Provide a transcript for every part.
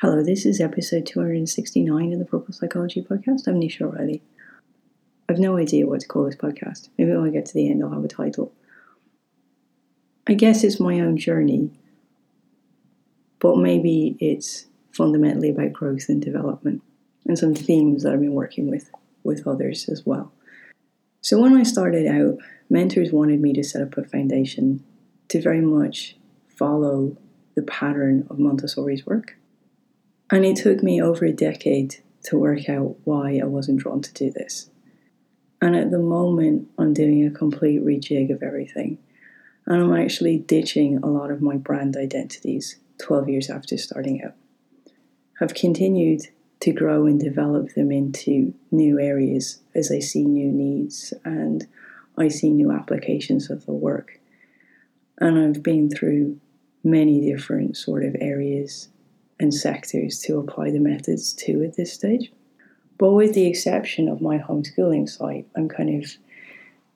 Hello, this is episode 269 of the Purple Psychology Podcast. I'm Nisha O'Reilly. I've no idea what to call this podcast. Maybe when I get to the end, I'll have a title. I guess it's my own journey, but maybe it's fundamentally about growth and development and some themes that I've been working with with others as well. So, when I started out, mentors wanted me to set up a foundation to very much follow the pattern of Montessori's work and it took me over a decade to work out why I wasn't drawn to do this. And at the moment, I'm doing a complete rejig of everything. And I'm actually ditching a lot of my brand identities 12 years after starting out. I've continued to grow and develop them into new areas as I see new needs and I see new applications of the work. And I've been through many different sort of areas and sectors to apply the methods to at this stage. But with the exception of my homeschooling site, I'm kind of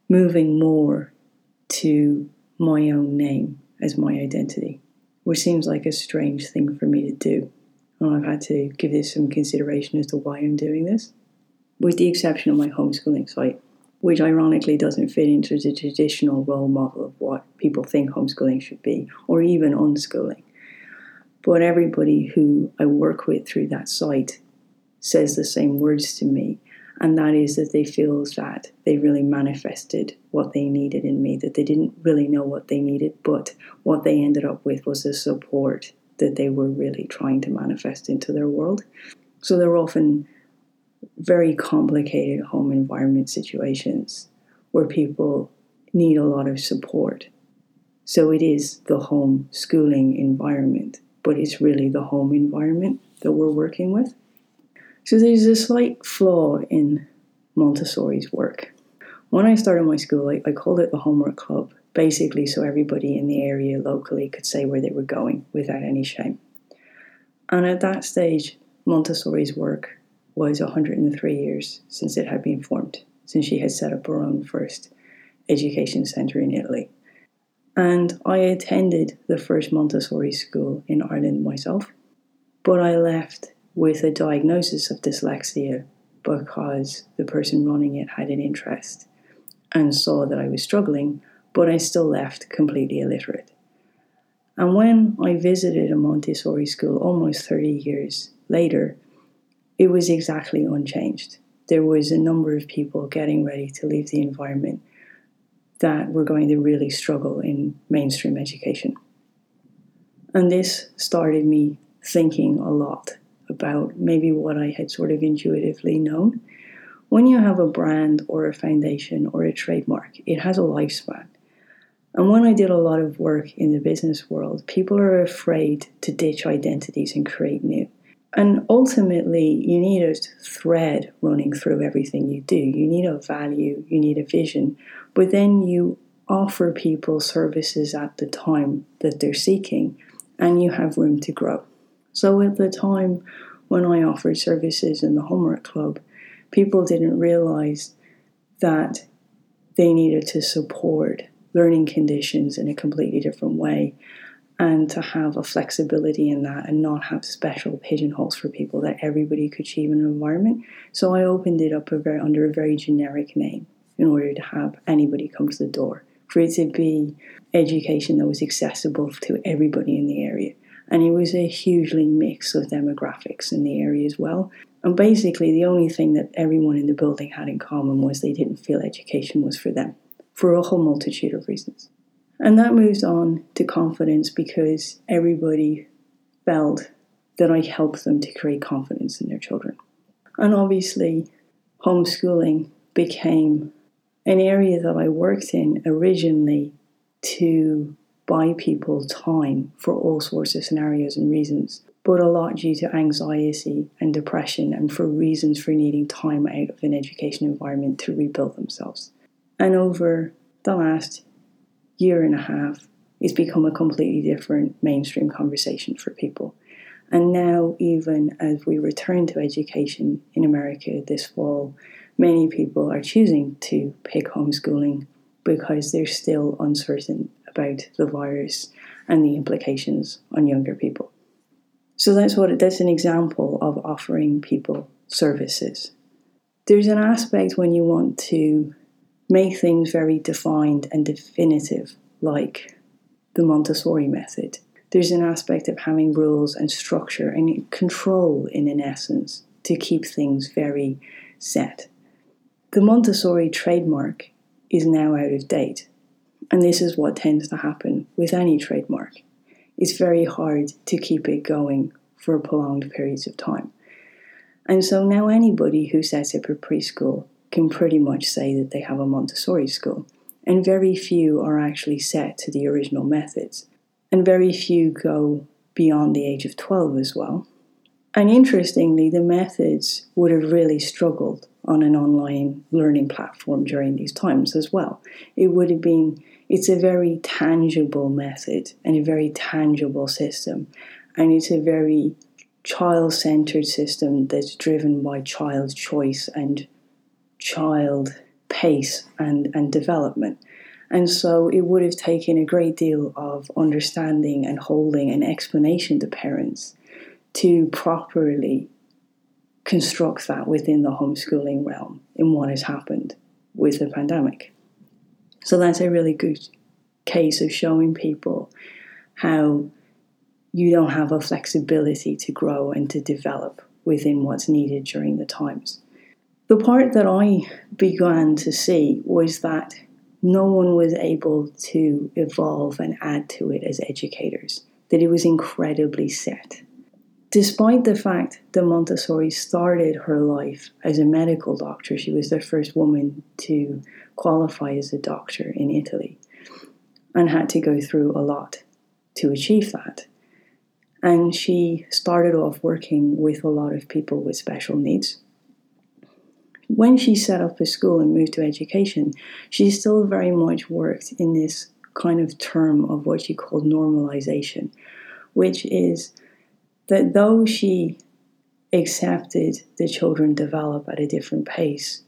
moving more to my own name as my identity, which seems like a strange thing for me to do. And I've had to give this some consideration as to why I'm doing this. With the exception of my homeschooling site, which ironically doesn't fit into the traditional role model of what people think homeschooling should be, or even unschooling. But everybody who I work with through that site says the same words to me. And that is that they feel that they really manifested what they needed in me, that they didn't really know what they needed, but what they ended up with was the support that they were really trying to manifest into their world. So they're often very complicated home environment situations where people need a lot of support. So it is the home schooling environment but it's really the home environment that we're working with. So there's a slight flaw in Montessori's work. When I started my school, I, I called it the Homework Club, basically so everybody in the area locally could say where they were going without any shame. And at that stage, Montessori's work was 103 years since it had been formed, since she had set up her own first education centre in Italy. And I attended the first Montessori school in Ireland myself, but I left with a diagnosis of dyslexia because the person running it had an interest and saw that I was struggling, but I still left completely illiterate. And when I visited a Montessori school almost 30 years later, it was exactly unchanged. There was a number of people getting ready to leave the environment that were going to really struggle in mainstream education. And this started me thinking a lot about maybe what I had sort of intuitively known. When you have a brand or a foundation or a trademark, it has a lifespan. And when I did a lot of work in the business world, people are afraid to ditch identities and create new. And ultimately, you need a thread running through everything you do. You need a value, you need a vision, but then you offer people services at the time that they're seeking, and you have room to grow. So, at the time when I offered services in the Homework Club, people didn't realize that they needed to support learning conditions in a completely different way and to have a flexibility in that and not have special pigeonholes for people that everybody could achieve in an environment. So I opened it up a very, under a very generic name in order to have anybody come to the door, for it to be education that was accessible to everybody in the area. And it was a hugely mix of demographics in the area as well. And basically, the only thing that everyone in the building had in common was they didn't feel education was for them, for a whole multitude of reasons. And that moves on to confidence because everybody felt that I helped them to create confidence in their children. And obviously, homeschooling became an area that I worked in originally to buy people time for all sorts of scenarios and reasons, but a lot due to anxiety and depression and for reasons for needing time out of an education environment to rebuild themselves. And over the last year and a half, it's become a completely different mainstream conversation for people. And now, even as we return to education in America this fall, many people are choosing to pick homeschooling because they're still uncertain about the virus and the implications on younger people. So that's what that's an example of offering people services. There's an aspect when you want to make things very defined and definitive, like the Montessori method. There's an aspect of having rules and structure and control in an essence to keep things very set. The Montessori trademark is now out of date, and this is what tends to happen with any trademark it's very hard to keep it going for prolonged periods of time. And so now anybody who sets up a preschool can pretty much say that they have a Montessori school. And very few are actually set to the original methods. And very few go beyond the age of 12 as well. And interestingly, the methods would have really struggled on an online learning platform during these times as well. It would have been it's a very tangible method and a very tangible system. And it's a very child centered system that's driven by child choice and child pace and, and development. And so it would have taken a great deal of understanding and holding and explanation to parents to properly construct that within the homeschooling realm in what has happened with the pandemic. So that's a really good case of showing people how you don't have a flexibility to grow and to develop within what's needed during the times. The part that I began to see was that no one was able to evolve and add to it as educators, that it was incredibly set. Despite the fact that Montessori started her life as a medical doctor, she was the first woman to qualify as a doctor in Italy and had to go through a lot to achieve that. And she started off working with a lot of people with special needs. When she set up a school and moved to education, she still very much worked in this kind of term of what she called normalization, which is that though she accepted the children develop at a different pace,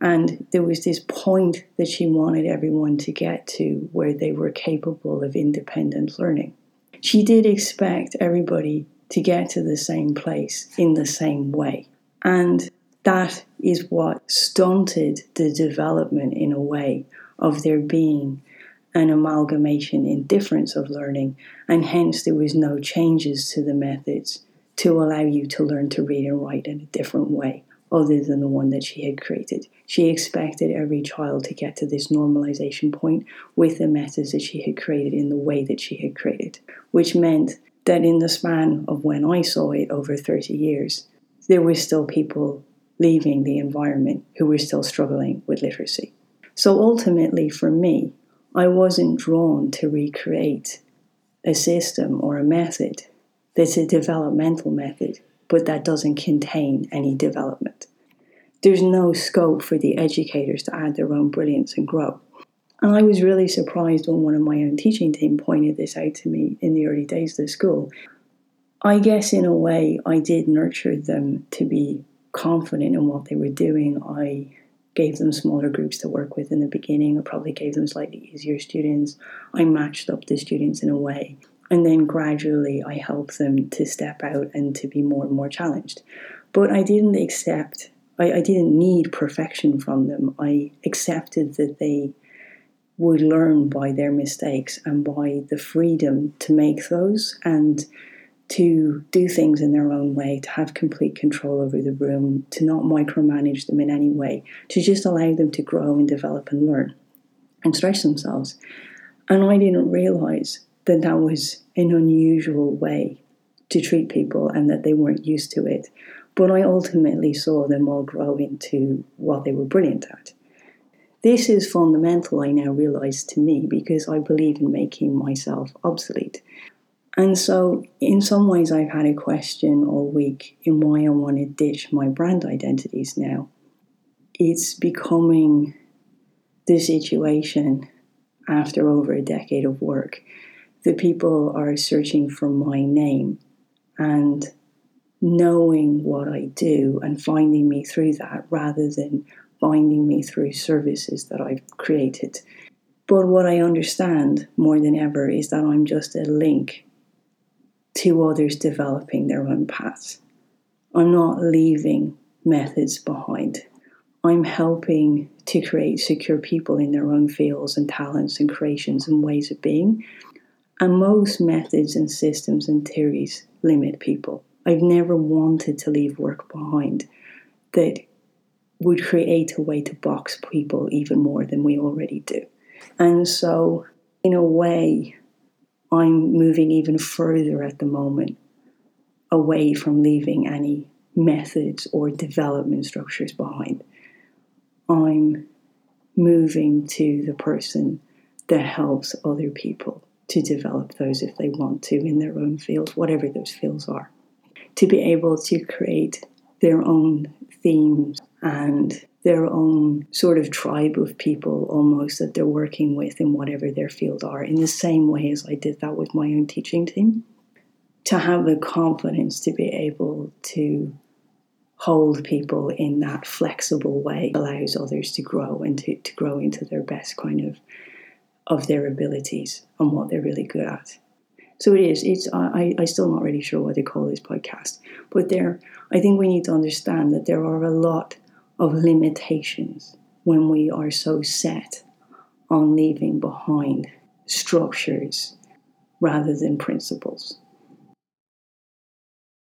and there was this point that she wanted everyone to get to where they were capable of independent learning. She did expect everybody to get to the same place in the same way. And that is what stunted the development, in a way, of there being an amalgamation in difference of learning, and hence there was no changes to the methods to allow you to learn to read and write in a different way other than the one that she had created. She expected every child to get to this normalization point with the methods that she had created in the way that she had created, which meant that in the span of when I saw it over 30 years, there were still people leaving the environment who were still struggling with literacy. So ultimately, for me, I wasn't drawn to recreate a system or a method that's a developmental method but that doesn't contain any development. There's no scope for the educators to add their own brilliance and grow. And I was really surprised when one of my own teaching team pointed this out to me in the early days of the school. I guess, in a way, I did nurture them to be confident in what they were doing. I gave them smaller groups to work with in the beginning. I probably gave them slightly easier students. I matched up the students in a way and then gradually I helped them to step out and to be more and more challenged. But I didn't accept, I, I didn't need perfection from them. I accepted that they would learn by their mistakes and by the freedom to make those and to do things in their own way, to have complete control over the room, to not micromanage them in any way, to just allow them to grow and develop and learn and stretch themselves. And I didn't realize that that was an unusual way to treat people and that they weren't used to it. But I ultimately saw them all grow into what they were brilliant at. This is fundamental, I now realize to me, because I believe in making myself obsolete. And so, in some ways, I've had a question all week in why I want to ditch my brand identities now. It's becoming the situation after over a decade of work the people are searching for my name and knowing what I do and finding me through that rather than finding me through services that I've created. But what I understand more than ever is that I'm just a link to others developing their own paths. I'm not leaving methods behind. I'm helping to create secure people in their own fields and talents and creations and ways of being. And most methods and systems and theories limit people. I've never wanted to leave work behind that would create a way to box people even more than we already do. And so, in a way, I'm moving even further at the moment away from leaving any methods or development structures behind. I'm moving to the person that helps other people to develop those if they want to in their own fields, whatever those fields are. To be able to create their own themes and their own sort of tribe of people almost that they're working with in whatever their field are, in the same way as I did that with my own teaching team. To have the confidence to be able to hold people in that flexible way allows others to grow and to, to grow into their best kind of of their abilities and what they're really good at. So it is. It's I, I still not really sure what they call this podcast, but there I think we need to understand that there are a lot of limitations when we are so set on leaving behind structures rather than principles.